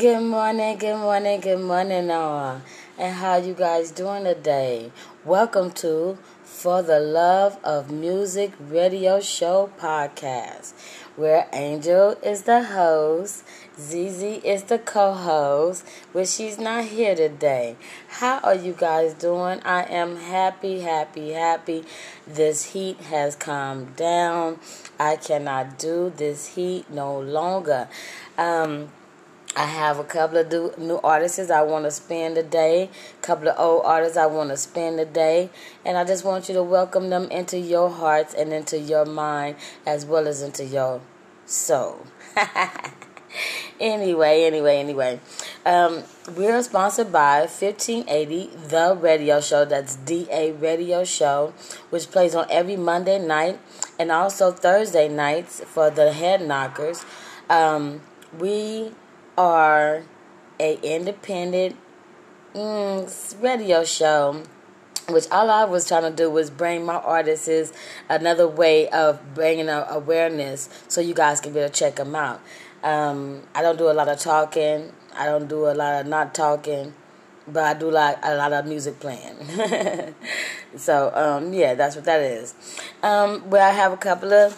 Good morning, good morning, good morning, Noah. And how you guys doing today? Welcome to For the Love of Music Radio Show podcast, where Angel is the host, ZZ is the co-host, but she's not here today. How are you guys doing? I am happy, happy, happy. This heat has calmed down. I cannot do this heat no longer. Um, I have a couple of new, artists I want to spend the day, a couple of old artists I want to spend the day, and I just want you to welcome them into your hearts and into your mind as well as into your soul. anyway, anyway, anyway. Um, we're sponsored by 1580 The Radio Show. That's DA Radio Show, which plays on every Monday night and also Thursday nights for the Head Knockers. Um, we are a independent mm, radio show which all I was trying to do was bring my artists another way of bringing awareness so you guys can be able to check them out. Um, I don't do a lot of talking. I don't do a lot of not talking, but I do like a lot of music playing. so um, yeah, that's what that is. Um, where I have a couple of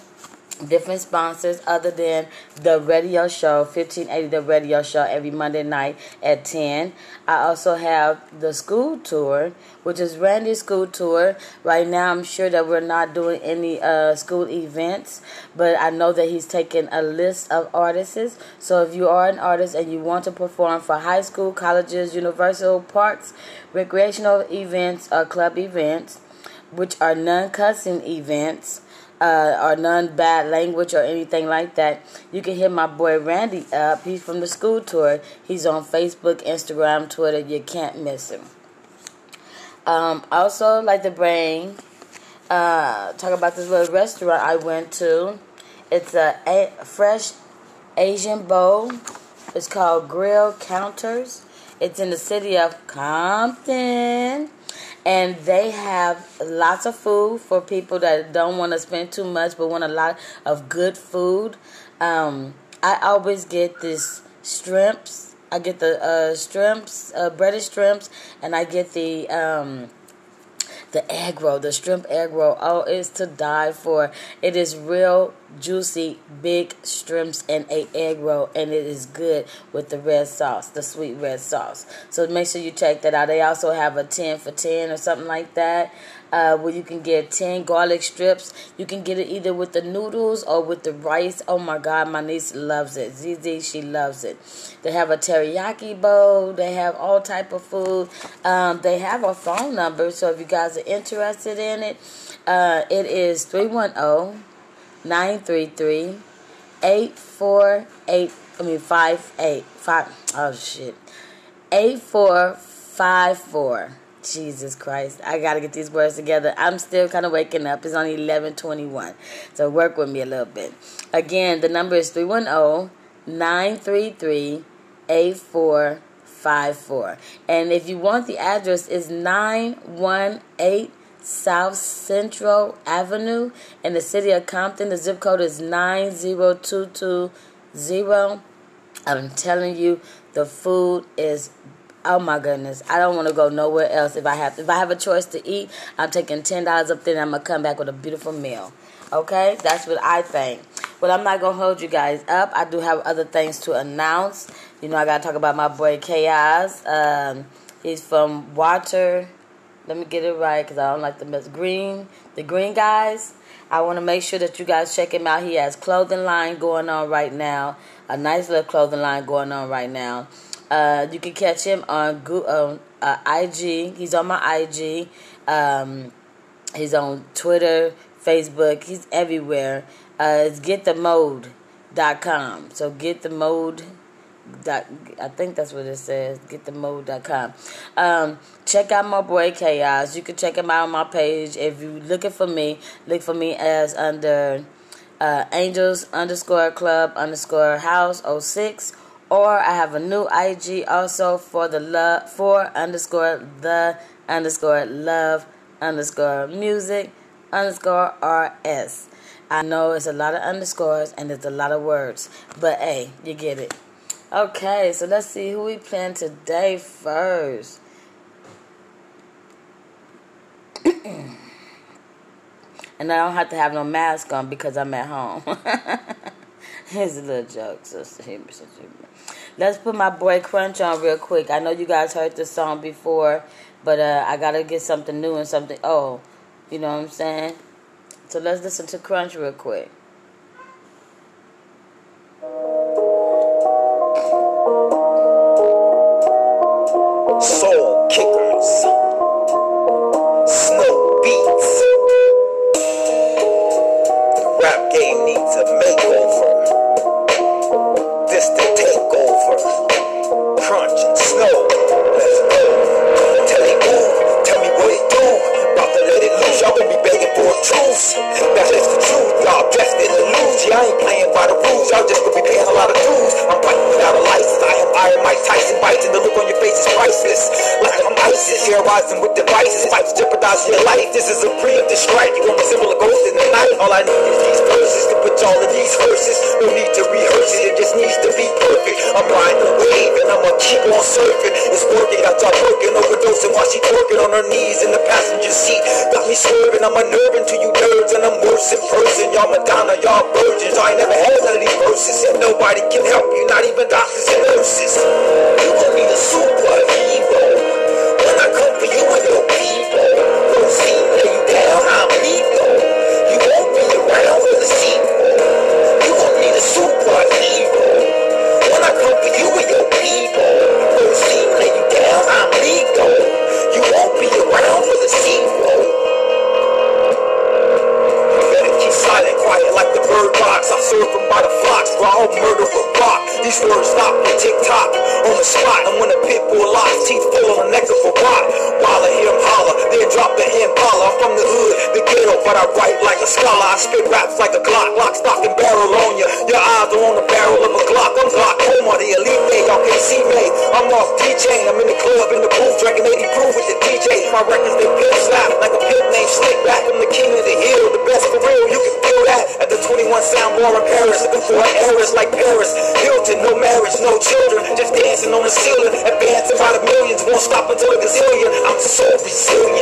different sponsors other than the radio show 1580 the radio show every monday night at 10 i also have the school tour which is randy's school tour. Right now i'm sure that we're not doing any uh, school events but i know that he's taking a list of artists. So if you are an artist and you want to perform for high school colleges universal parks recreational events or club events which are non-cussing events uh, or none bad language or anything like that, you can hit my boy Randy up. He's from the school tour. He's on Facebook, Instagram, Twitter. You can't miss him. Um, also, like the brain, uh, talk about this little restaurant I went to. It's a, a fresh Asian bowl. It's called Grill Counters. It's in the city of Compton and they have lots of food for people that don't want to spend too much but want a lot of good food. Um, I always get this shrimps. I get the uh, shrimps, uh, breaded shrimps, and I get the um, the egg roll, the shrimp egg roll. Oh, it's to die for. It is real juicy, big shrimps and a egg roll, and it is good with the red sauce, the sweet red sauce. So make sure you check that out. They also have a ten for ten or something like that uh, where you can get 10 garlic strips. You can get it either with the noodles or with the rice. Oh my God, my niece loves it. Zizi, she loves it. They have a teriyaki bowl. They have all type of food. Um, they have a phone number, so if you guys are interested in it, uh, it is 310 933 848 I mean 58 5 oh shit 8454 Jesus Christ. I got to get these words together. I'm still kind of waking up. It's only 11:21. So work with me a little bit. Again, the number is 310-933-8454. And if you want the address is 918 South Central Avenue in the city of Compton. The zip code is 90220. I'm telling you, the food is Oh my goodness, I don't want to go nowhere else. If I have, if I have a choice to eat, I'm taking ten dollars up there, and I'm gonna come back with a beautiful meal. Okay, that's what I think. But I'm not gonna hold you guys up. I do have other things to announce. You know, I gotta talk about my boy Kaos. Um, he's from Water. Let me get it right because I don't like the mess. Green, the Green guys. I want to make sure that you guys check him out. He has clothing line going on right now. A nice little clothing line going on right now. Uh, you can catch him on uh, IG. He's on my IG. Um, he's on Twitter, Facebook. He's everywhere. Uh, it's getthemode.com. So get the mode. Dot, I think that's what it says. Getthemode.com. Um, check out my boy Kaos. You can check him out on my page. If you're looking for me, look for me as under uh, Angels underscore Club underscore House 06 or I have a new IG also for the love for underscore the underscore love underscore music underscore RS. I know it's a lot of underscores and it's a lot of words, but hey, you get it. Okay, so let's see who we playing today first. and I don't have to have no mask on because I'm at home. Here's a little joke, sister. Let's put my boy Crunch on real quick. I know you guys heard this song before, but uh, I gotta get something new and something. Oh, you know what I'm saying? So let's listen to Crunch real quick. Kickers, snow beats. The rap game needs a makeover. This the takeover. Crunch and snow. Let's go. Tell it move. Tell me what it do. About to let it loose. Y'all gonna be begging for a truce. That's just the truth. Y'all dressed in. Yeah, I ain't by the rules. Y'all just gonna be paying a lot of dues. I'm fighting without a license. I am Iron Mike Tyson bites, and the look on your face is priceless. Like I'm ISIS, terrorizing with devices. Fights jeopardize your life. This is a preemptive strike. You won't resemble a ghost in the night. All I need is these verses to put y'all in these verses. No need to rehearse it. It just needs to be perfect. I'm riding the wave, and I'ma keep on her knees in the passenger seat. Got me swerving. I'm unnerving to you nerds, and I'm worse in person. Y'all Madonna, y'all virgins. I ain't never had none of these verses, and nobody can help you, not even doctors and nurses. You gon' need a superhero These stop on TikTok on the spot. And when a pit bull locks, teeth full on the neck of a rock. While I hear him holler, then drop the impala. I'm from the hood, the ghetto, but I write like a scholar. I spit raps like a Glock, lock, stock, and barrel on ya. Your eyes are on the barrel of a Glock. I'm glaucoma, the elite, day, y'all can't see me. I'm off DJ, I'm in the club, in the booth, drinking 80 proof with the DJ. My records, they pimp slap like a pimp named Slick Back. I'm the king of the hill, the best for real. You can feel that at the 21 Sound Bar in Paris. Looking for an heiress like Paris. Hilton, no marriage, no children. Just dancing on the ceiling. Advancing by the millions. Won't stop until a gazillion. I'm so resilient.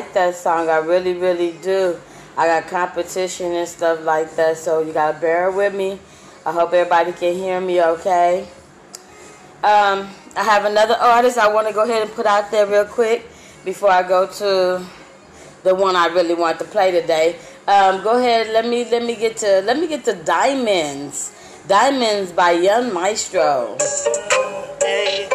like that song. I really, really do. I got competition and stuff like that, so you gotta bear with me. I hope everybody can hear me okay. Um, I have another artist I want to go ahead and put out there real quick before I go to the one I really want to play today. Um, go ahead, let me let me get to let me get to Diamonds. Diamonds by Young Maestro. Okay.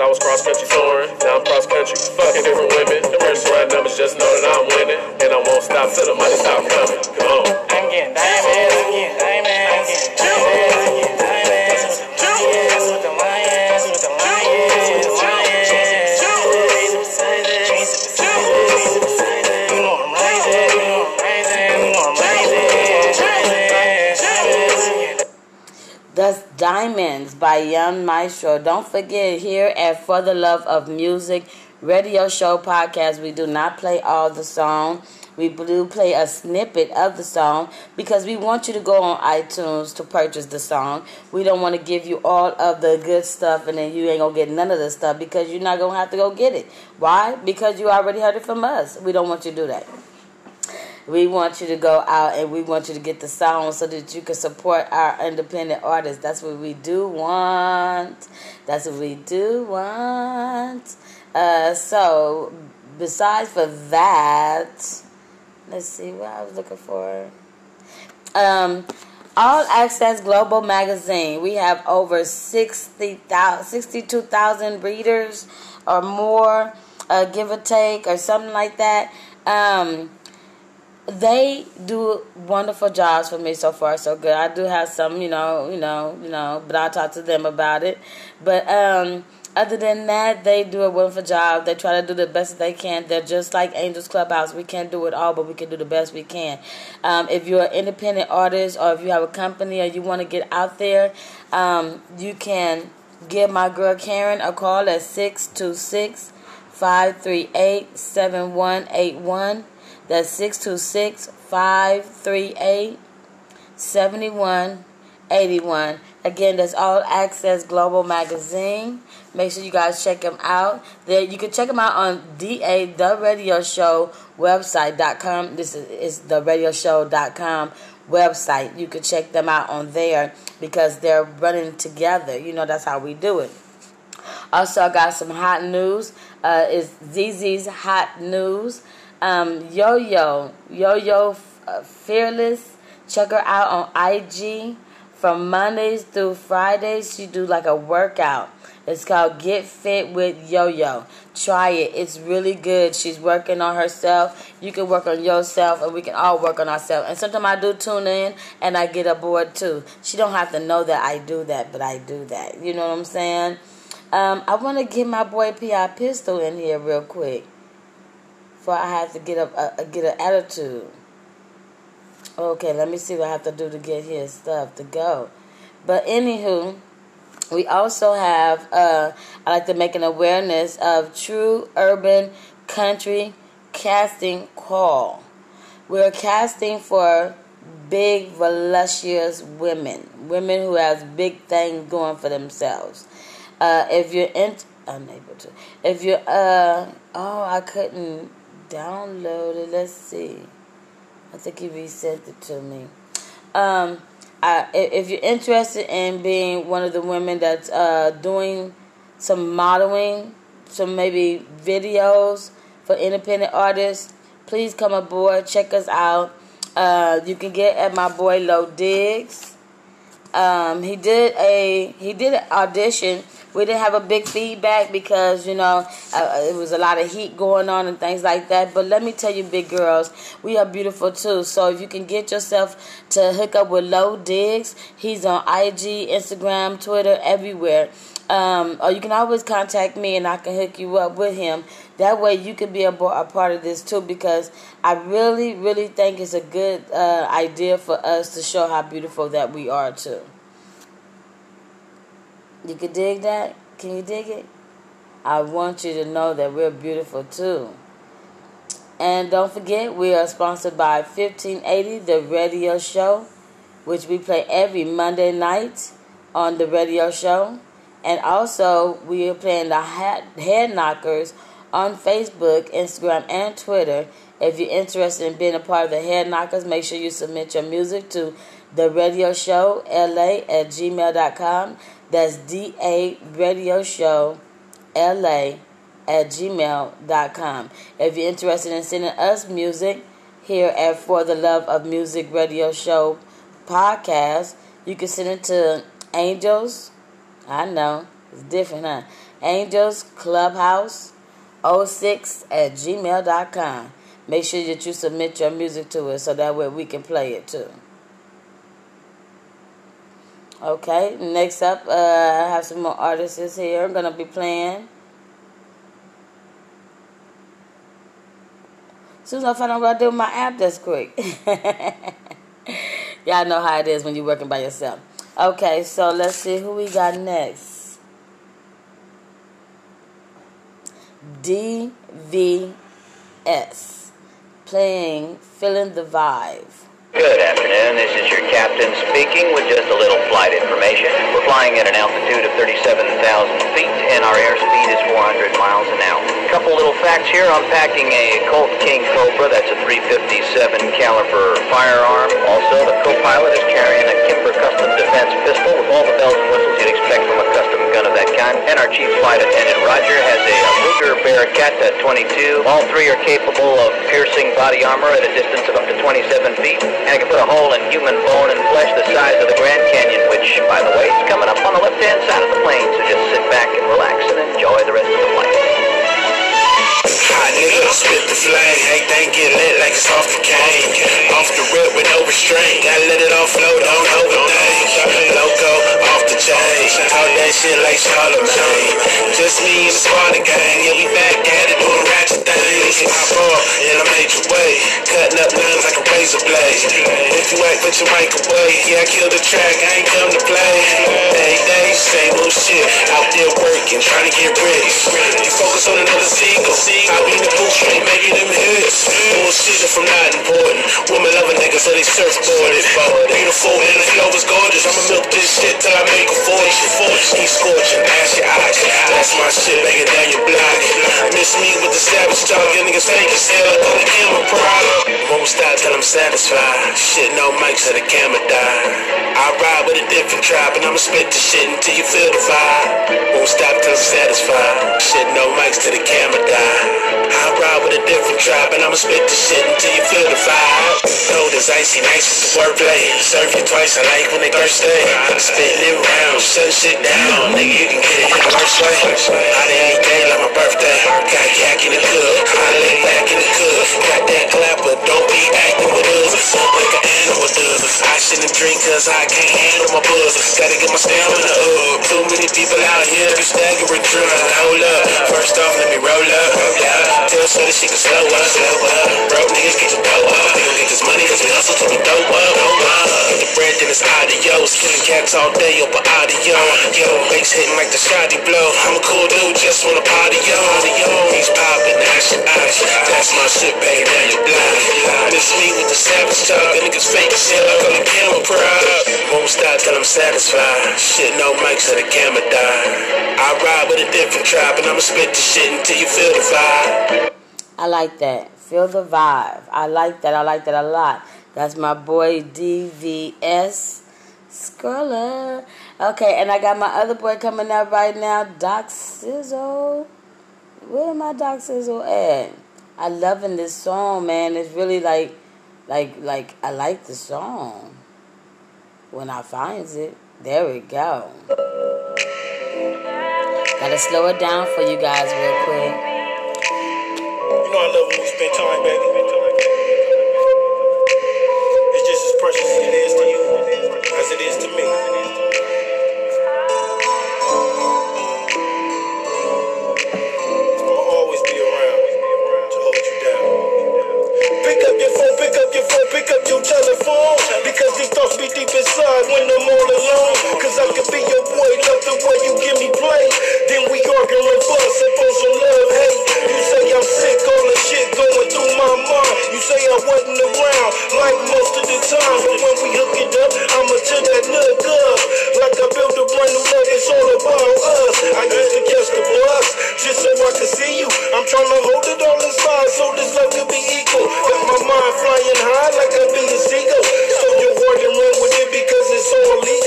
I was cross country touring. Now I'm cross country, fucking different women. The rest right numbers, just know that I'm winning. And I won't stop till the money stop coming. Come on. Young Maestro. Don't forget, here at For the Love of Music radio show podcast, we do not play all the song. We do play a snippet of the song because we want you to go on iTunes to purchase the song. We don't want to give you all of the good stuff and then you ain't to get none of the stuff because you're not to have to go get it. Why? Because you already heard it from us. We don't want you to do that. We want you to go out and we want you to get the song so that you can support our independent artists. That's what we do want. That's what we do want. Uh, so, besides for that, let's see what I was looking for. Um, All Access Global Magazine. We have over 60,000 62,000 readers or more, uh, give or take, or something like that. Um, they do wonderful jobs for me so far, so good. I do have some, you know, you know, you know, but I'll talk to them about it. But um, other than that, they do a wonderful job. They try to do the best they can. They're just like Angels Clubhouse. We can't do it all, but we can do the best we can. Um, if you're an independent artist or if you have a company or you want to get out there, um, you can give my girl Karen a call at 626 538 7181. That's 626 538 7181. Again, that's All Access Global Magazine. Make sure you guys check them out. There, you can check them out on DA The Radio Show website.com. This is, is the radio show.com website. You can check them out on there because they're running together. You know, that's how we do it. Also, I got some hot news. Uh, it's ZZ's Hot News. Um, Yo Yo, Yo Yo uh, Fearless. Check her out on IG. From Mondays through Fridays, she do like a workout. It's called Get Fit with Yo Yo. Try it. It's really good. She's working on herself. You can work on yourself, and we can all work on ourselves. And sometimes I do tune in, and I get aboard too. She don't have to know that I do that, but I do that. You know what I'm saying? Um, I want to get my boy Pi Pistol in here real quick, before I have to get a get an attitude. Okay, let me see what I have to do to get his stuff to go. But anywho, we also have uh, I like to make an awareness of True Urban Country Casting Call. We're casting for big, voluptuous women, women who has big things going for themselves. Uh, if you're in, unable to. If you're, uh, oh, I couldn't download it. Let's see. I think he resent it to me. Um, I, if you're interested in being one of the women that's uh, doing some modeling, some maybe videos for independent artists, please come aboard. Check us out. Uh, you can get at my boy Lo Diggs. Um, he did a he did an audition We didn't have a big feedback because you know uh, it was a lot of heat going on and things like that. But let me tell you, big girls, we are beautiful too. So if you can get yourself to hook up with Lo Diggs, he's on IG, Instagram, Twitter, everywhere. Um, or you can always contact me and I can hook you up with him. That way you can be a, a part of this too because I really, really think it's a good uh, idea for us to show how beautiful that we are too. You can dig that? Can you dig it? I want you to know that we're beautiful too. And don't forget, we are sponsored by 1580, the radio show, which we play every Monday night on the radio show. And also, we are playing the Head Knockers on Facebook, Instagram, and Twitter. If you're interested in being a part of the Head Knockers, make sure you submit your music to the radio show la at gmail.com. That's D A radio show la at gmail.com. If you're interested in sending us music here at For the Love of Music Radio Show podcast, you can send it to Angels I know. It's different, huh? Angels Clubhouse 06 at gmail.com. Make sure that you submit your music to us so that way we can play it too. Okay, next up, uh, I have some more artists here. I'm to be playing. As soon as I find out what I do with my app, that's quick. Y'all know how it is when you're working by yourself. Okay, so let's see who we got next. DVS playing Feeling the Vibe. Good afternoon. This is your captain speaking with just a little flight information. We're flying at an altitude of 37,000 feet and our airspeed is 400 miles an hour. Couple little facts here. I'm packing a Colt King Cobra. That's a 357 caliber firearm. Also, the co-pilot is carrying a Kimber Custom Defense pistol with all the bells and whistles you'd expect from a custom gun of that kind. And our chief flight attendant, Roger, has a Ruger Bearcat 22. All three are capable of piercing body armor at a distance of up to 27 feet. And it can put a hole in human bone and flesh the size of the Grand Canyon, which, by the way, is coming up on the left-hand side of the plane. So just sit back and relax and enjoy the rest of the flight. Hot nigga, spit the flame. Everything get lit like it's off the cane. Off the rip with no restraint. Gotta let it all flow, don't overthink. Loco, off the chain. Talk that shit like Charlemagne. Just me and the squad gang. Yeah, we back at it doing ratchet things. Pop off in a major way. Cutting up lines like a razor blade. If you act, put your mic away. Yeah, I killed the track, I ain't come to play. Day day, same old shit. Out there working, trying to get rich. You focus on another seagull. I in the booth straight making them hits. Bullshit if I'm not important. Women love a nigga so they surfboarded. Beautiful and the flow is gorgeous. I'ma milk this shit till I make a fortune. He's scorching, ass your eyes. That's my shit, banging down your block. Miss me with the savage talk. Your niggas fake as hell. On the camera proud. Won't stop till I'm satisfied. Shit, no mic so the camera die. I ride with a different tribe and I'ma spit the shit until you feel the vibe. Won't stop till I'm satisfied. Shit, no mics till the camera die. I ride with a different tribe and I'ma spit the shit until you feel the vibe. Cold as icy, nice as the wordplay. Serve you twice, I like when they thirsty. Spitting it round, shut shit down. Nigga, you can get it in the worst way. Ain't day like my birthday. Got yak in the cook, I lay back in the cook. Got that clapper, don't be acting with us. Like an animal does. I shouldn't drink cause I can't handle my buzz. Gotta get my stamina up. Too many people out here be staggering drunk. Hold up, first off, let me roll up. Tell so that she can slow up, slow up. Broke niggas get your dough up. We gon' get this money cause we hustle till we dope up, dope up. The bread then it's adios. Killing cats all day over audio. Yo, bass hitting like the shoddy blow. I'm a cool dude, just wanna party, yo. He's popping, ash eyes. That's my shit, banging down your block. Miss me with the savage talk. The niggas fake hell, like on the camera proud. Won't stop till I'm satisfied. Shit, no mic so the camera die. I ride with a different tribe and I'ma spit the shit until you feel the vibe. I like that. Feel the vibe. I like that. I like that a lot. That's my boy DVS Scroller. Okay, and I got my other boy coming out right now, Doc Sizzle. Where my Doc Sizzle at? I loving this song, man. It's really like, like, like I like the song. When I finds it, there we go. Gotta slow it down for you guys real quick. You know I love when we spend time, baby. And fuss up on some love, hate. You say I'm sick, all the shit going through my mind. You say I wasn't around, like most of the time. But when we hook it up, I'ma turn that nug up. Like I built a brand new love, it's all about us. I used to catch the bus, just so I could see you. I'm trying to hold it all inside, so this love could be equal. Got my mind flying high like I be a seagull. So your heart and run with it because it's all legal.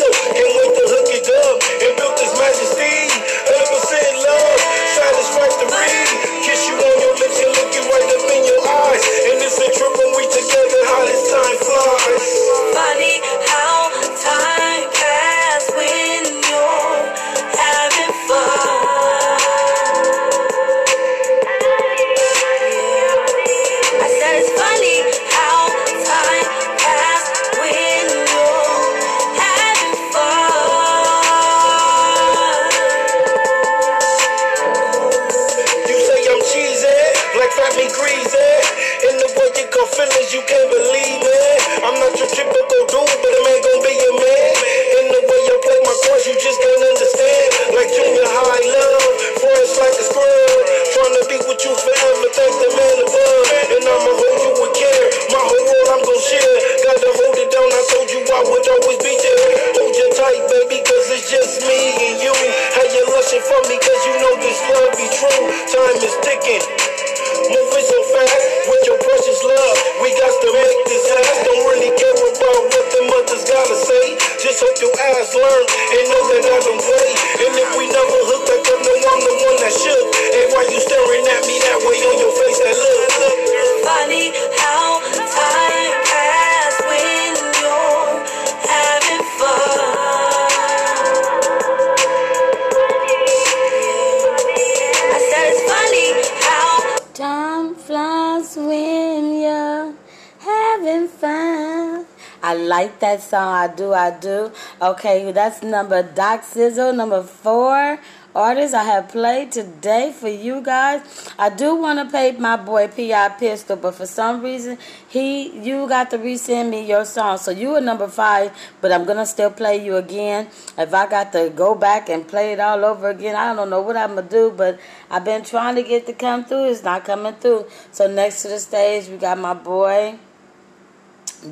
Okay, that's number Doc Sizzle, number four artist I have played today for you guys. I do want to pay my boy Pi Pistol, but for some reason he you got to resend me your song. So you are number five, but I'm gonna still play you again. If I got to go back and play it all over again, I don't know what I'm gonna do. But I've been trying to get to come through. It's not coming through. So next to the stage we got my boy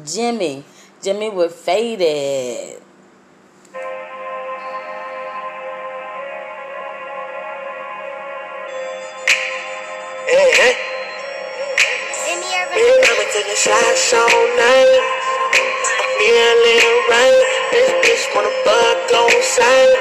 Jimmy. Jimmy with faded. Man, I'ma take a shot all night. I'm feeling right. This bitch wanna fuck on sight.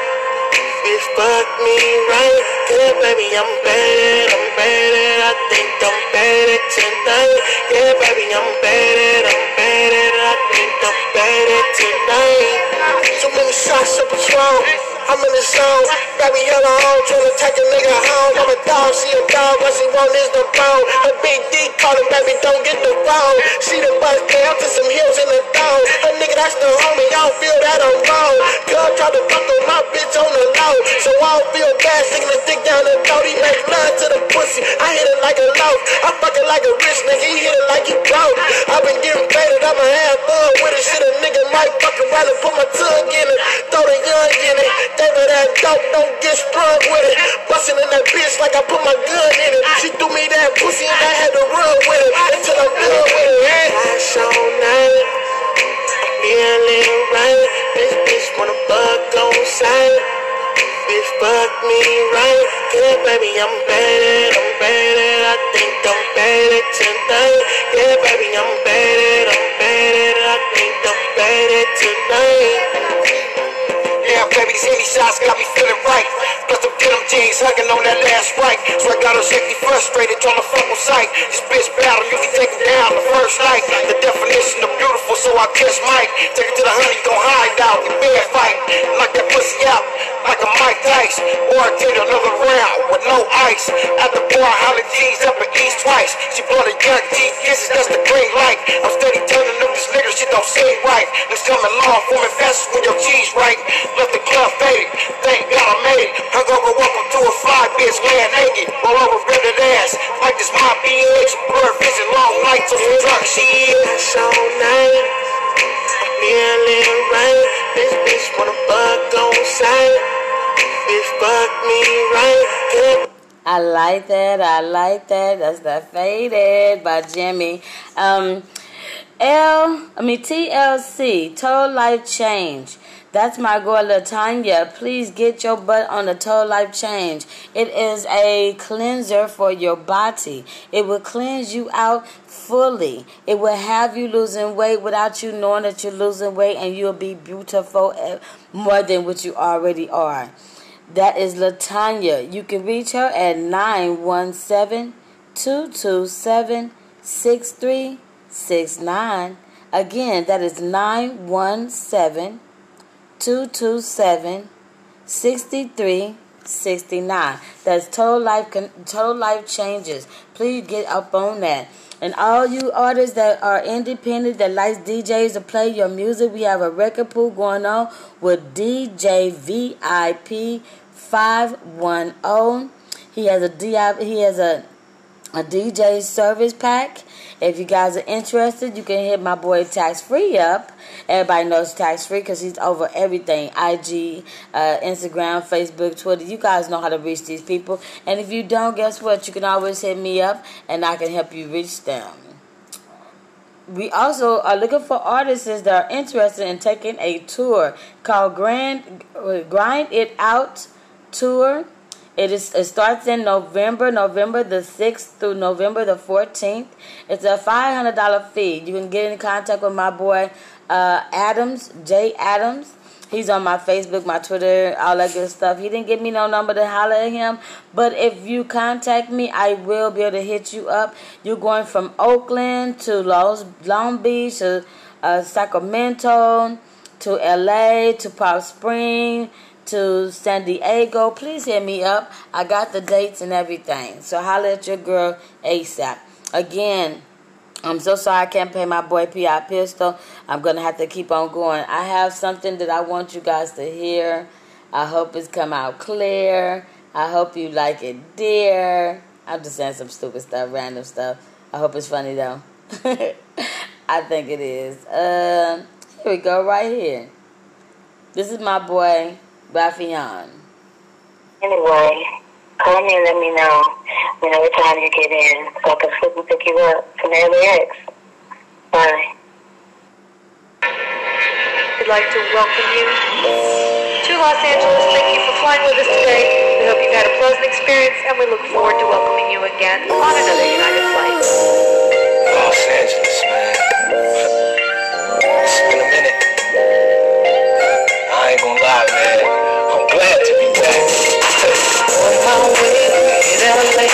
Bitch, fuck me right. Yeah, baby, I'm bad. I'm bad. I think I'm bad tonight. Yeah, baby, I'm bad. I'm bad. I think I'm bad tonight. So many shots of Patron. I'm in the zone. Baby, yellow home. Tryna take a nigga home. I'm a dog. She a dog. What she want is the bone. Her big D calling, baby, don't get the phone. She the bus down to some hills in the thong. Her nigga, that's the homie. I don't feel that I'm. Girl tried to fuck on my bitch on the low. So I don't feel bad sticking the dick down the throat. He make love to the pussy. I hit it like a loaf. I fuck it like a rich nigga. He hit it like he broke. i been getting faded. I'ma have fun with it. Shit, a nigga might fuck around and put my tongue in it. Throw the young in it. Gave her that dope. Don't get sprung with it. Bustin' in that bitch like I put my gun in it. She threw me that pussy and I had to run with it. Until I'm done with it. Flash all night. Feeling right. This bitch wanna fuck on sight. Bitch, fuck me right. Yeah, baby, I'm bad. I'm bad. I think I'm bad tonight. Yeah, baby, I'm bad. I'm bad. I think I'm bad tonight. Yeah, baby, these Henny shots got me feeling right. Plus them denim jeans hugging on that last right. So I got her safety frustrated, trying to fuck with sight. This bitch battle, you can take her down the first night. The definition of beautiful, so I kiss Mike. Take her to the honey, gon' hide out, the bed fight. Knock that pussy out, like a Mike Dice. Or I take another round with no ice. At the bar, holla G's up at East twice. She bought a young G kisses, that's the long, forming when your G's right. Left the club faded, thank God I made it. Hungover, welcome to a fly bitch, laying naked. Roll over, rendered ass, like this my bitch. Blur vision, long nights on some drug shit. That's all night. Me a little rain. This bitch wanna fuck on sight. Bitch fuck me right. Good. I like that. I like that. That's that faded by Jimmy. Um, L. I mean TLC. Total life change. That's my girl Latanya. Please get your butt on the Total Life Change. It is a cleanser for your body. It will cleanse you out fully. It will have you losing weight without you knowing that you're losing weight, and you'll be beautiful more than what you already are. That is Latanya. You can reach her at 917 227 6369. Again, that is 917 227 6369. That's total life total life changes. Please get up on that. And all you artists that are independent that likes DJs to play your music, we have a record pool going on with DJ VIP 510. He has a DI, he has a a DJ service pack. If you guys are interested, you can hit my boy Tax Free up. Everybody knows Tax Free because he's over everything IG, uh, Instagram, Facebook, Twitter. You guys know how to reach these people. And if you don't, guess what? You can always hit me up and I can help you reach them. We also are looking for artists that are interested in taking a tour called Grand Grind It Out Tour. It is it starts in November, November the sixth through November the fourteenth. It's a five hundred dollar fee. You can get in contact with my boy uh, Adams, J Adams. He's on my Facebook, my Twitter, all that good stuff. He didn't give me no number to holler at him, but if you contact me, I will be able to hit you up. You're going from Oakland to Los, Long Beach to uh, Sacramento to LA to Palm Spring to San Diego, please hit me up. I got the dates and everything. So holla at your girl ASAP. Again, I'm so sorry I can't pay my boy P.I. Pistol. I'm going to have to keep on going. I have something that I want you guys to hear. I hope it's come out clear. I hope you like it, dear. I'm just saying some stupid stuff, random stuff. I hope it's funny, though. I think it is. Uh, here we go, right here. This is my boy Ralphion. Anyway, call me and let me know whenever time you get in so I can flip and pick you up from LAX. Bye. We'd like to welcome you to Los Angeles. Thank you for flying with us today. We hope you've had a pleasant experience, and we look forward to welcoming you again on another United flight. Los Angeles, man. It's been a minute. I ain't gonna lie, man. Glad to be back. On my way to LA,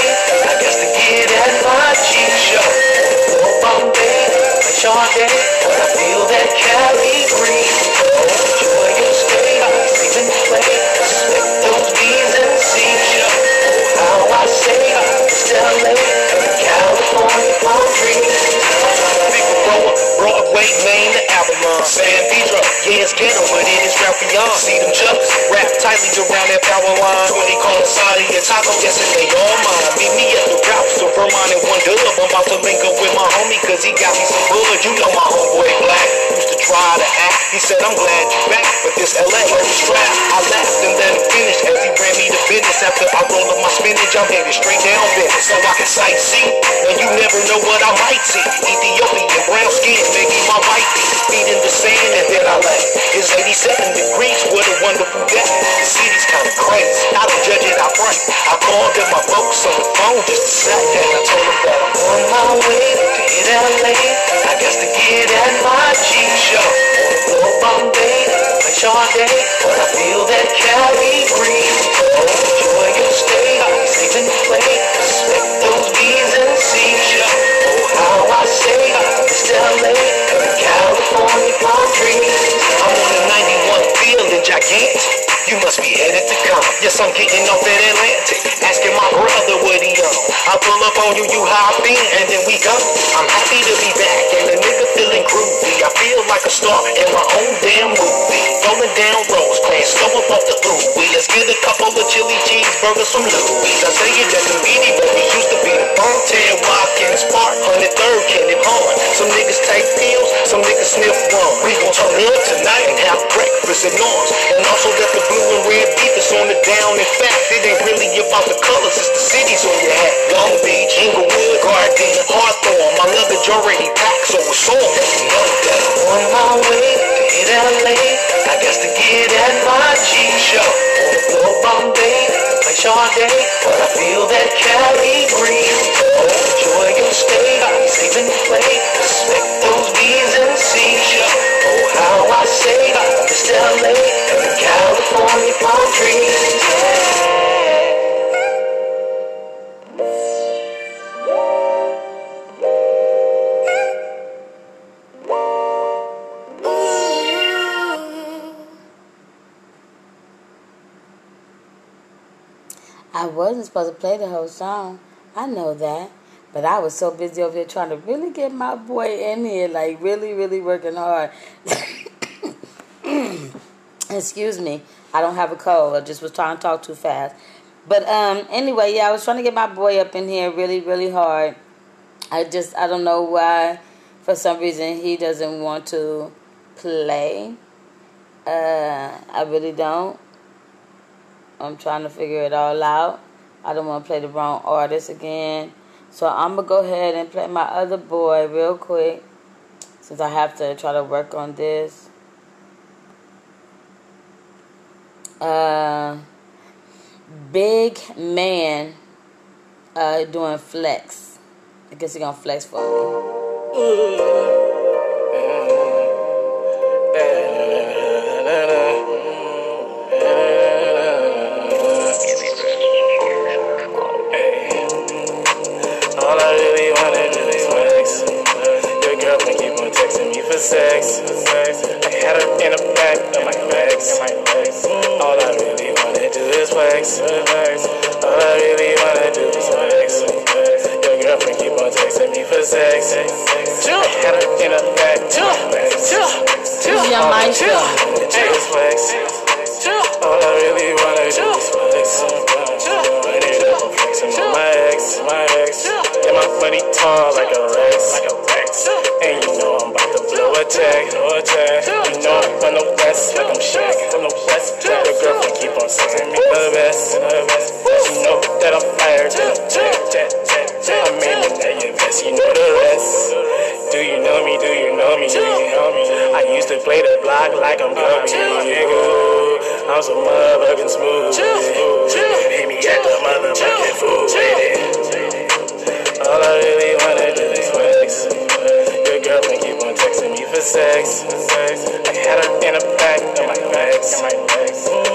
from Louis. I tell you that the meaty we used to be the bomb. Ted Watkins Park, 103rd, Kenneth Hahn. Some niggas take pills, some niggas sniff one. We gon' turn up tonight and have breakfast at Norms. And also that the blue and red beef is on the down. In fact, it ain't really about the colors, it's the cities on your hat. Long Beach, Inglewood, Gardena, Hawthorne. My luggage already packed, so it's on. You know on my way to LA. I guess to get at my G show. Blow Bombay, play Sade, but I feel that Cali. Oh, enjoy your stay, saving the play. Respect those B's and C's show. Oh, how I say, Mr. LA, and the California palm trees. Wasn't supposed to play the whole song. I know that. But I was so busy over here trying to really get my boy in here, like really, really working hard. Excuse me. I don't have a cold. I just was trying to talk too fast. But um anyway, yeah, I was trying to get my boy up in here really, really hard. I just I don't know why for some reason he doesn't want to play. Uh I really don't. I'm trying to figure it all out. I don't want to play the wrong artist again. So I'm going to go ahead and play my other boy real quick since I have to try to work on this. Uh, big man uh, doing flex. I guess he's going to flex for me. Do is flex. All I really wanna do is flex. Your girlfriend keep on texting me for sex. I had her in the back of my legs. Who's your maestro? Just flex. All I really wanna do is flex. Run it up, I'm flexing on my ex, my ex. Yeah, my money tall like a Rex, like a tag, blow a tag. You know I'm from the west, like I'm Shaq, from the west. Your girlfriend keep on sending me the best, the best. You know that I'm fired, that I'm jet, jet, jet, jet. I'm aiming at your vest, you know the rest. Do you know me? Do you know me? Do you know me? I used to play the block like I'm Kobe, nigga. I'm so motherfucking smooth. Hit me at the motherfucking food it. All I really wanna do sex. I had her in the back of my legs.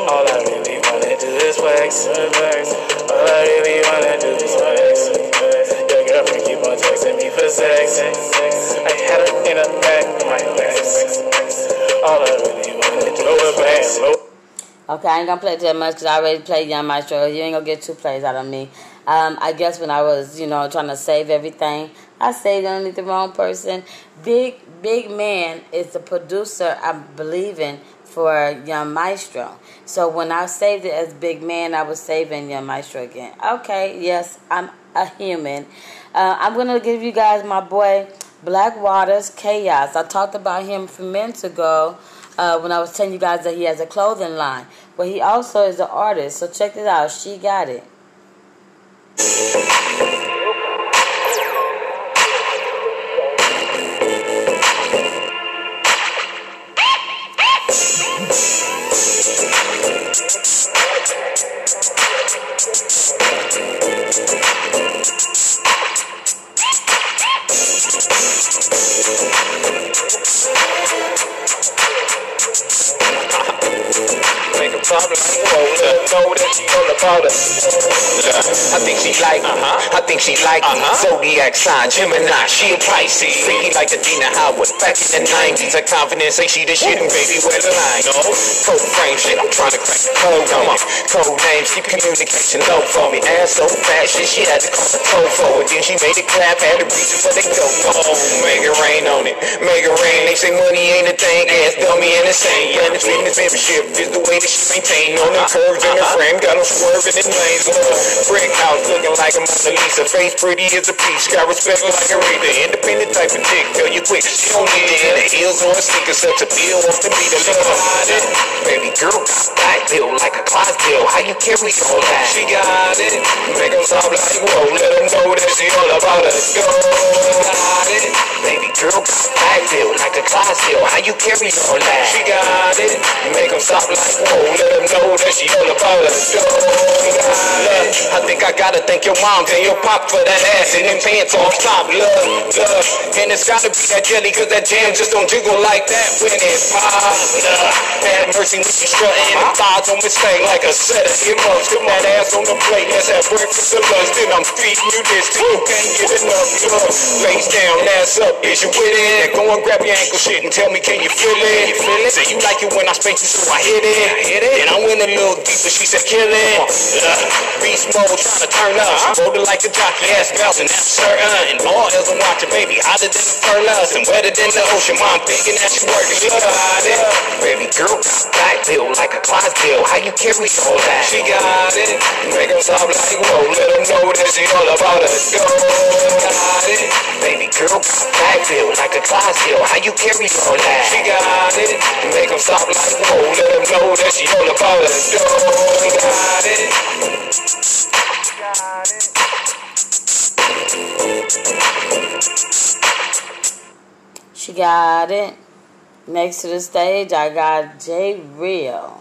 All I really wanna do is flex. All I really wanna do is flex. Your girlfriend keep on texting me for sex. I had her in back of my legs. All I really wanna do is flex. Okay, I ain't gonna play that much because I already played Young Maestro. You ain't gonna get two plays out of me. Um, I guess when I was, you know, trying to save everything, I saved underneath the wrong person. Big Big Man is the producer I'm believing for Young Maestro. So when I saved it as Big Man, I was saving Young Maestro again. Okay, yes, I'm a human. Uh, I'm gonna give you guys my boy Black Waters Kaos. I talked about him a few minutes ago uh, when I was telling you guys that he has a clothing line. But he also is an artist. So check this out. She got it. She like me. Zodiac sign, Gemini, she a Pisces. Freaky like the Adina Howard, back in the 90s. Her confidence say she the shit, and baby, where the line? No, code frame shit, I'm trying to crack the code on it. Code names, keep communication low for me. Ass so fat, shit, she had to call the code forward. Then she made it clap, had to reach it for they go. Oh, make it rain on it, make it rain. They say money ain't a thing, ass dummy and insane. And it's fitness membership is the way that she maintain. On the curves in her frame, got them swerving in lanes. Uh, brick house looking like a Mona Lisa. Face pretty as a peach, got respect like a Rita. Independent type of chick, tell you quick. She don't need it the heels or a sneaker, such a bill off the beat. Little it. Baby girl got bill like a Clydesdale. How you carry all that? She got it. Make them stop like whoa. Let them know that she all about it. Go. Got it. Baby girl back bill like a Clydesdale. How you carry all that? She got it. Make them stop like whoa. Let them know that she all about it. Go. I think I gotta thank your mom and your pop for that ass and them pants on top. Love, love. And it's gotta be that jelly cause that jam just don't jiggle like that when it pops. Love. Have mercy when you strutting. The thighs on this thing like a set of earmuffs. Put that ass on the plate. Let's have breakfast or lunch. Then I'm feeding you this you can't get enough. Love. Face down, ass up. Is you with it? Go and grab your ankle shit and tell me can you feel it? You feel it? Say you like it when I spank you so I hit it. I hit it. Then I went a little deeper. She said kill it. Uh, beast mode trying to turn up. She rolled it like a jockey ass bouncing. That's certain. And all else I'm watching, baby. Hotter than the furnace and wetter than the ocean. Mom thinking that she working. Got it. Baby girl got back like a Clydesdale. How you carry all that? She got it. Make them stop like whoa. Let them know that she all about it. Go. Got it. Baby girl got back bill like a Clydesdale. How you carry all that? She got it. Make them stop like whoa. Let them know that she all about it. Go. Got it. She got it. Next to the stage, I got J Real.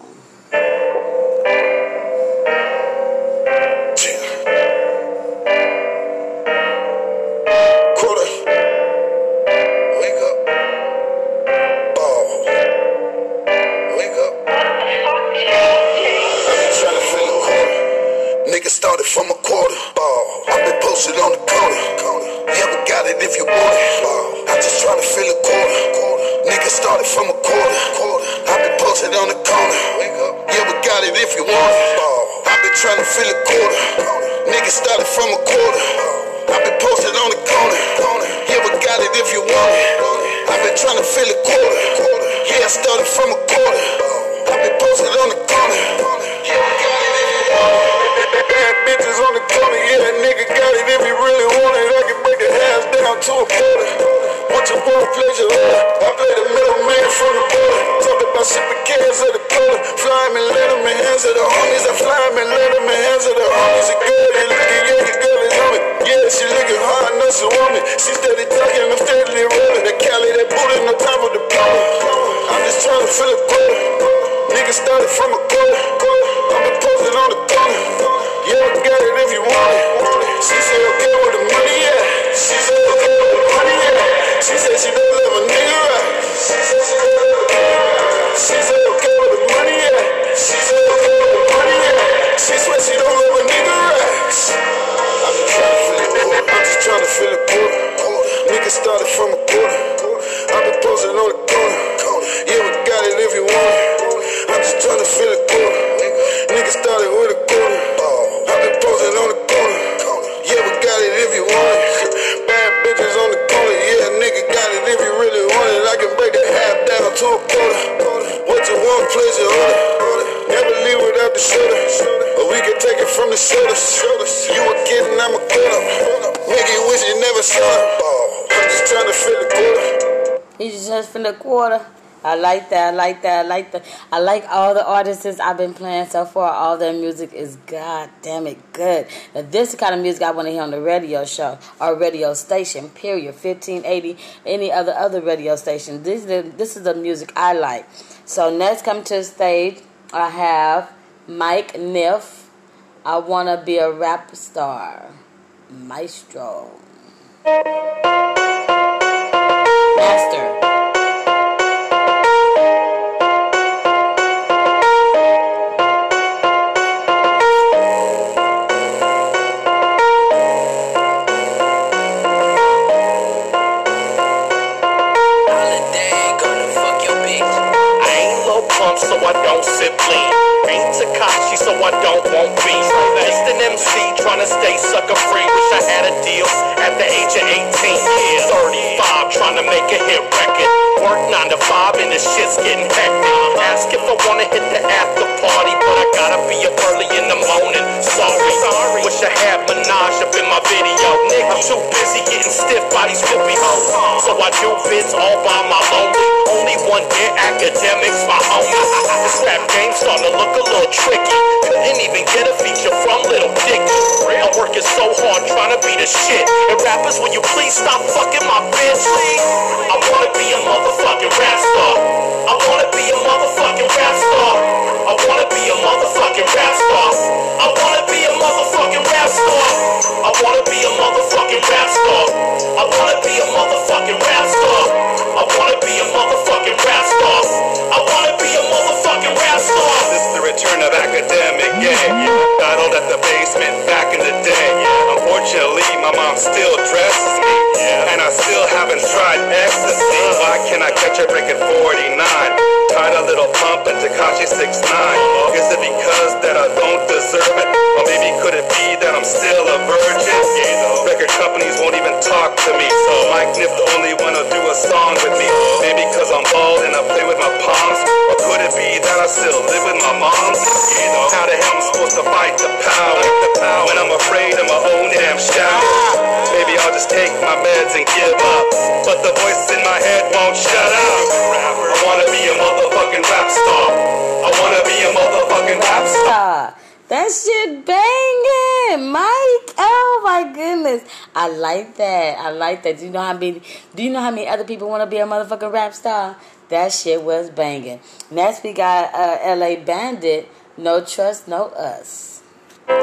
To a quarter. What you want, place on. Never leave without the shoulder. Or we can take it from the. You a kid and I'm a quitter. Nigga, wish you never saw it. I'm just trying to fill a quarter. He's just from the quarter. I like that. I like that. I like that. I like all the artists I've been playing so far. All their music is god damn it good. Now this is the kind of music I want to hear on the radio show or radio station. Period. Fifteen eighty. Any other other radio station. This is the, this is the music I like. So next, come to the stage. I have Mic Nif. I wanna be a rap star. Maestro. Master. discipline. Ain't Tekashi, so I don't want beef trying to stay sucker free. Wish I had a deal at the age of 18. Yeah, 35, trying to make a hit record. Work 9 to 5 and the shit's getting hectic. Uh-huh. Ask if I wanna hit the after party, but I gotta be up early in the morning. Sorry, sorry. Wish I had Minaj up in my video. Nick, I'm too busy getting stiff by these whoopie hoes. So I do bits all by my lonely. Only one year academics, my homies. This rap game starting to look a little tricky. Couldn't even get a feature from Little Dicky. I'm working so hard trying to be the shit. And rappers, will you please stop fucking my bitch? I wanna Unfortunately, my mom still dresses me. And I still haven't tried ecstasy. Uh-huh. Why can't I catch a break at 49? Tied a little pump in Tekashi 69. Uh-huh. Is it because that I don't deserve it? Or maybe could it be that I'm still a virgin? Record companies won't even talk to me. So uh-huh. Mic Nif the only one who'll do a song with me. Maybe cause I'm bald and I play with my palms. Or could it be that I still live with my mom? You know, how the hell I'm supposed to fight the power? When I'm afraid of my own damn shadow. Maybe I'll just take my meds and give up. But the voice in my head won't shut up. I wanna be a motherfucking rap star. I wanna be a motherfucking rap star. That shit banging, Mike. Oh my goodness, I like that. I like that. Do you know how many? Do you know how many other people want to be a motherfucking rap star? That shit was banging. Next we got uh, L.A. Bandit. No trust, no us. If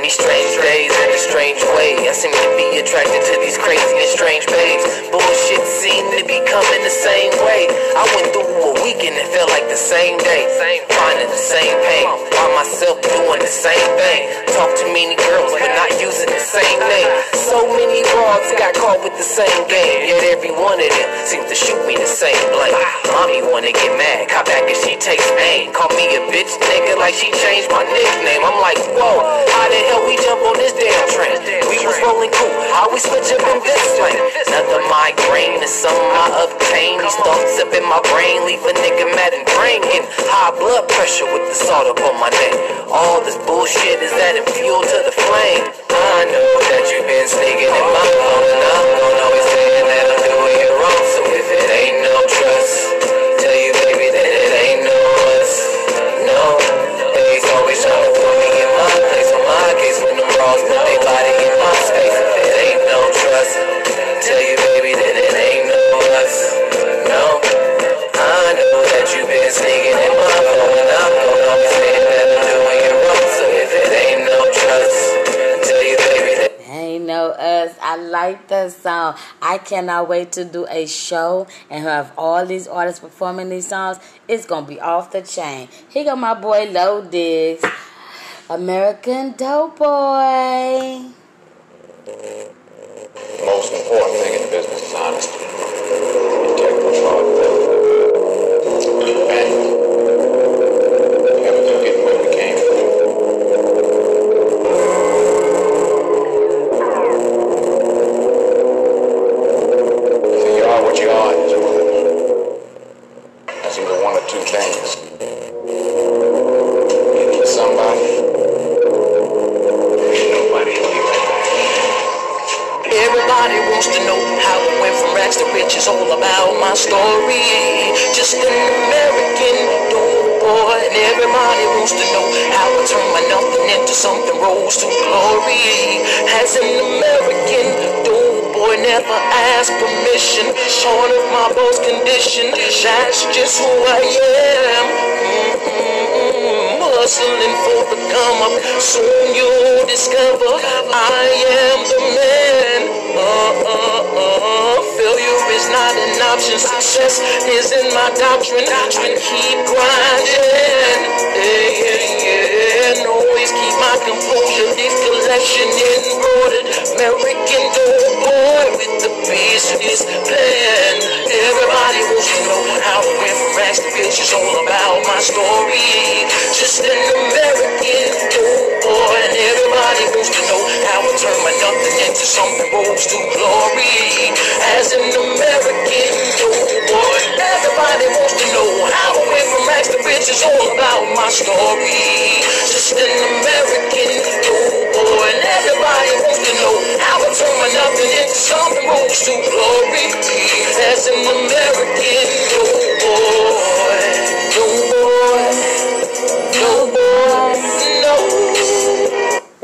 These strange days in a strange way. I seem to be attracted to these crazy and strange babes. Bullshit seem to be coming the same way. I went through a weekend that felt like the same day. Finding the same pain. by myself doing the same thing. Talk to many girls, but not using the same name. So many broads got caught with the same game. Yet every one of them seems to shoot me the same blame. Mommy wanna get mad, cop back and she takes aim. Call me a bitch nigga like she changed my nickname. I'm like, whoa, how the hell we jump on this damn train? We was rolling cool, how we switch up in this lane? Another migraine is something I obtain. These thoughts up in my brain leave a nigga mad and brain high blood pressure with the salt up on my neck. All this bullshit is adding fuel to the flame. I know that you've been sneaking in my phone, and I'm gonna always saying that I'm doing it wrong. So if it ain't no trust, tell you baby that it ain't no us. No, they's always trying case when them bras put they body in my space. It ain't no trust, tell you baby that it ain't no us. No, I know that you've been sneaking in my phone, and I'm gonna always saying that I'm doing it wrong. So if it ain't no trust, tell you baby. Ain't no us. I like that song. I cannot wait to do a show and have all these artists performing these songs. It's gonna be off the chain. Here go my boy Lo Diggs, American Doughboy. Boy. most important thing in business is honesty.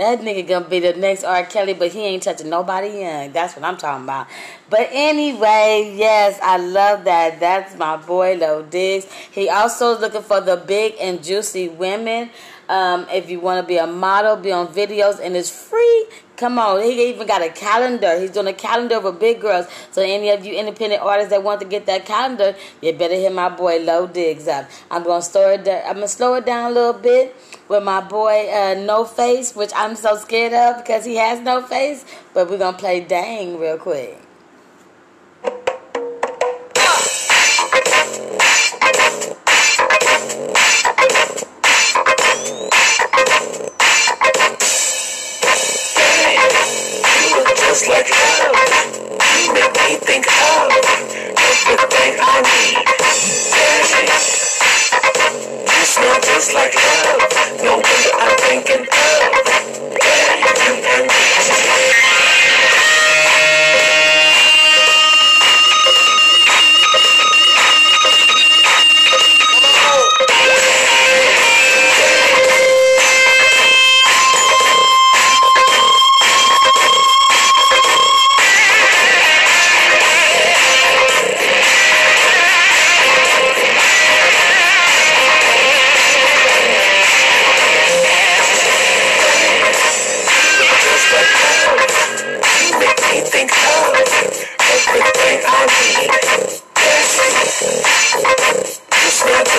That nigga gonna be the next R. Kelly, but he ain't touching nobody young. That's what I'm talking about. But anyway, yes, I love that. That's my boy Lo Diggs. He also looking for the big and juicy women. Um, if you want to be a model, be on videos, and it's free. Come on, he even got a calendar. He's doing a calendar for big girls. So any of you independent artists that want to get that calendar, you better hit my boy Lo Diggs up. I'm gonna slow it down. I'm gonna slow it down a little bit with my boy uh, No Face, which I'm so scared of because he has no face. But we're gonna play Dang real quick.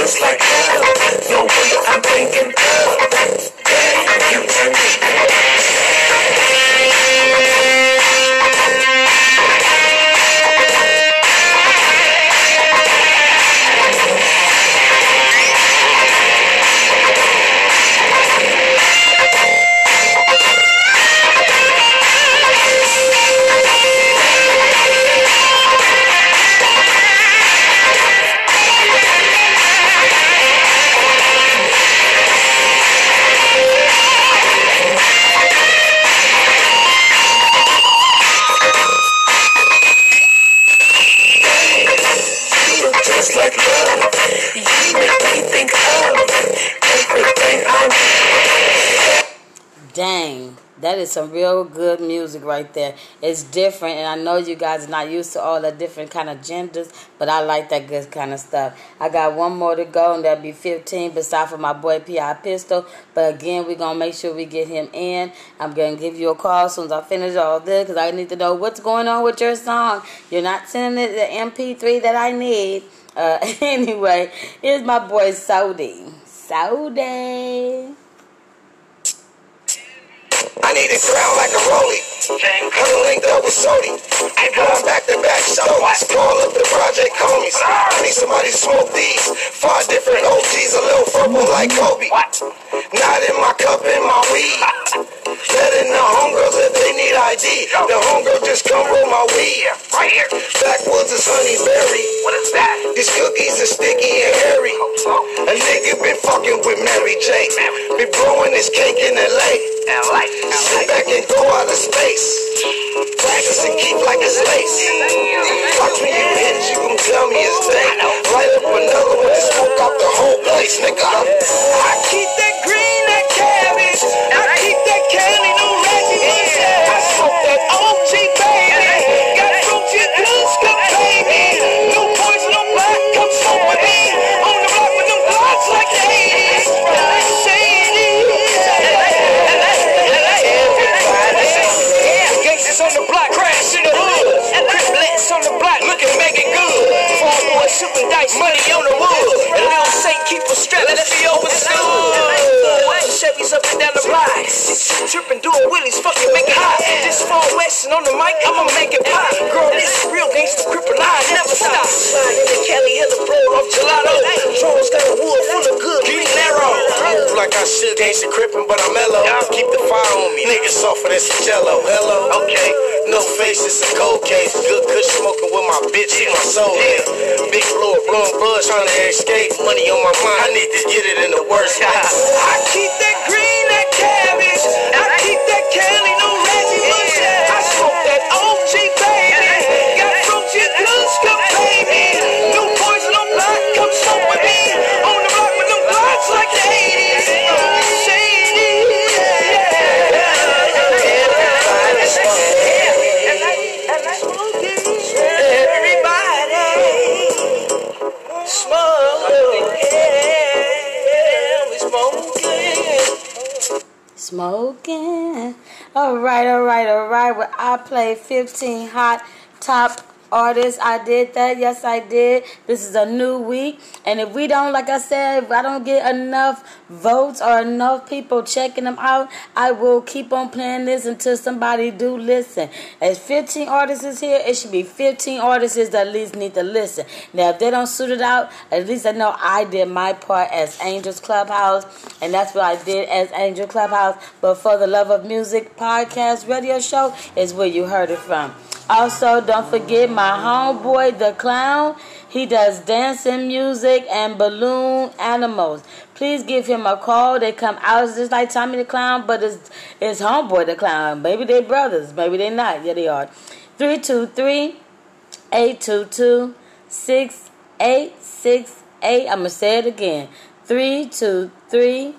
Just like It's different, and I know you guys are not used to all the different kind of genders, but I like that good kind of stuff. I got one more to go, and that'll be 15, beside for my boy P.I. Pistol. But again, we're to make sure we get him in. I'm to give you a call as soon as I finish all this, because I need to know what's going on with your song. You're not sending it the MP3 that I need. Uh, anyway, here's my boy Sodi Sodi. I need a crown like a rollie. Huddle linked up with Sodi. I going back to back shows. Call up the project homies. Ah. I need somebody to smoke these. Five different OGs, a little purple like Kobe. Not in my cup, in my weed. Ah. Letting the homegirls if they need ID. The homegirl just come roll my weed. Right here. Backwoods is honeyberry. What is that? These cookies Smoking. All right, all right, all right. Well, I play 15 hot top artists. I did that. Yes, I did. This is a new week. And if we don't, like I said, if I don't get enough votes or enough people checking them out, I will keep on playing this until somebody do listen. As 15 artists is here, it should be 15 artists that at least need to listen. Now, if they don't suit it out, at least I know I did my part as Angels Clubhouse. And that's what I did as Angel Clubhouse. But for the Love of Music podcast radio show is where you heard it from. Also, don't forget my homeboy, the clown. He does dancing music and balloon animals. Please give him a call. They come out just like Tommy the Clown, but it's, it's homeboy the clown. Maybe they brothers. Maybe they not. Yeah, they are. 323 822 6868. I'm going to say it again. 323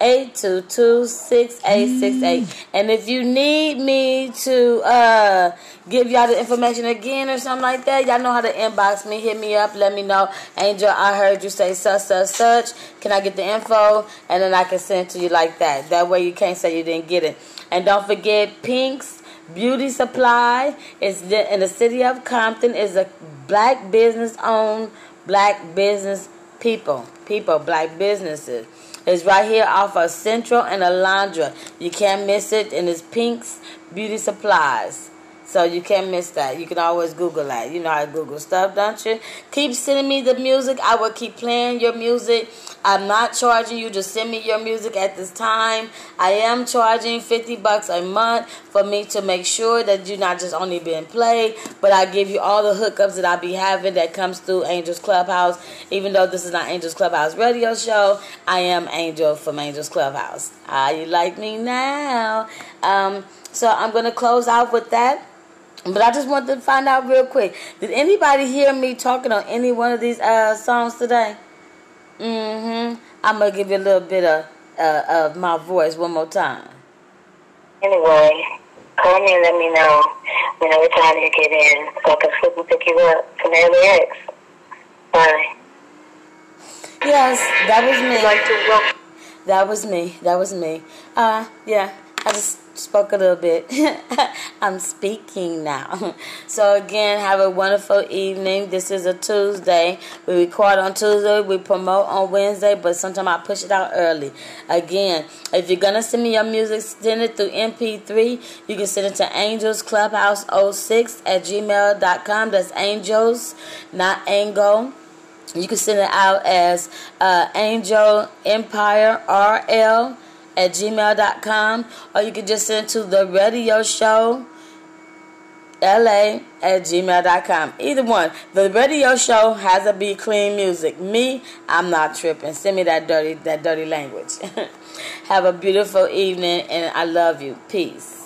822-6868. And if you need me to uh, give y'all the information again or something like that, y'all know how to inbox me. Hit me up. Let me know. Angel, I heard you say such, such, such. Can I get the info? And then I can send to you like that. That way you can't say you didn't get it. And don't forget Pink's Beauty Supply is in the city of Compton. is a black business owned black business people. People, black businesses. It's right here off of Central and Alondra. You can't miss it, and it's Pink's Beauty Supplies. So you can't miss that. You can always Google that. You know how to Google stuff, don't you? Keep sending me the music. I will keep playing your music. I'm not charging you to send me your music at this time. I am charging 50 bucks a month for me to make sure that you're not just only being played, but I give you all the hookups that I be having that comes through Angels Clubhouse. Even though this is not Angels Clubhouse radio show, I am Angel from Angels Clubhouse. Ah, you like me now? Um, so I'm gonna close out with that. But I just wanted to find out real quick. Did anybody hear me talking on any one of these uh, songs today? Mm-hmm. I'm gonna give you a little bit of uh, of my voice one more time. Anyway, call me and let me know whenever time you get in so I can flip and pick you up from LAX. Bye. Yes, that was me. That was me. That was me. Uh, yeah. I just spoke a little bit. I'm speaking now. So again, have a wonderful evening. This is a Tuesday. We record on Tuesday. We promote on Wednesday, but sometimes I push it out early. Again, if you're gonna send me your music, send it through MP3. You can send it to Angels Clubhouse 06 at gmail.com. That's Angels, not Angle. You can send it out as uh, Angel Empire RL at gmail.com or you can just send to the radio show la at gmail.com either one. The radio show has to be clean music. Me i'm not tripping. Send me that dirty that dirty language. Have a beautiful evening and i love you. Peace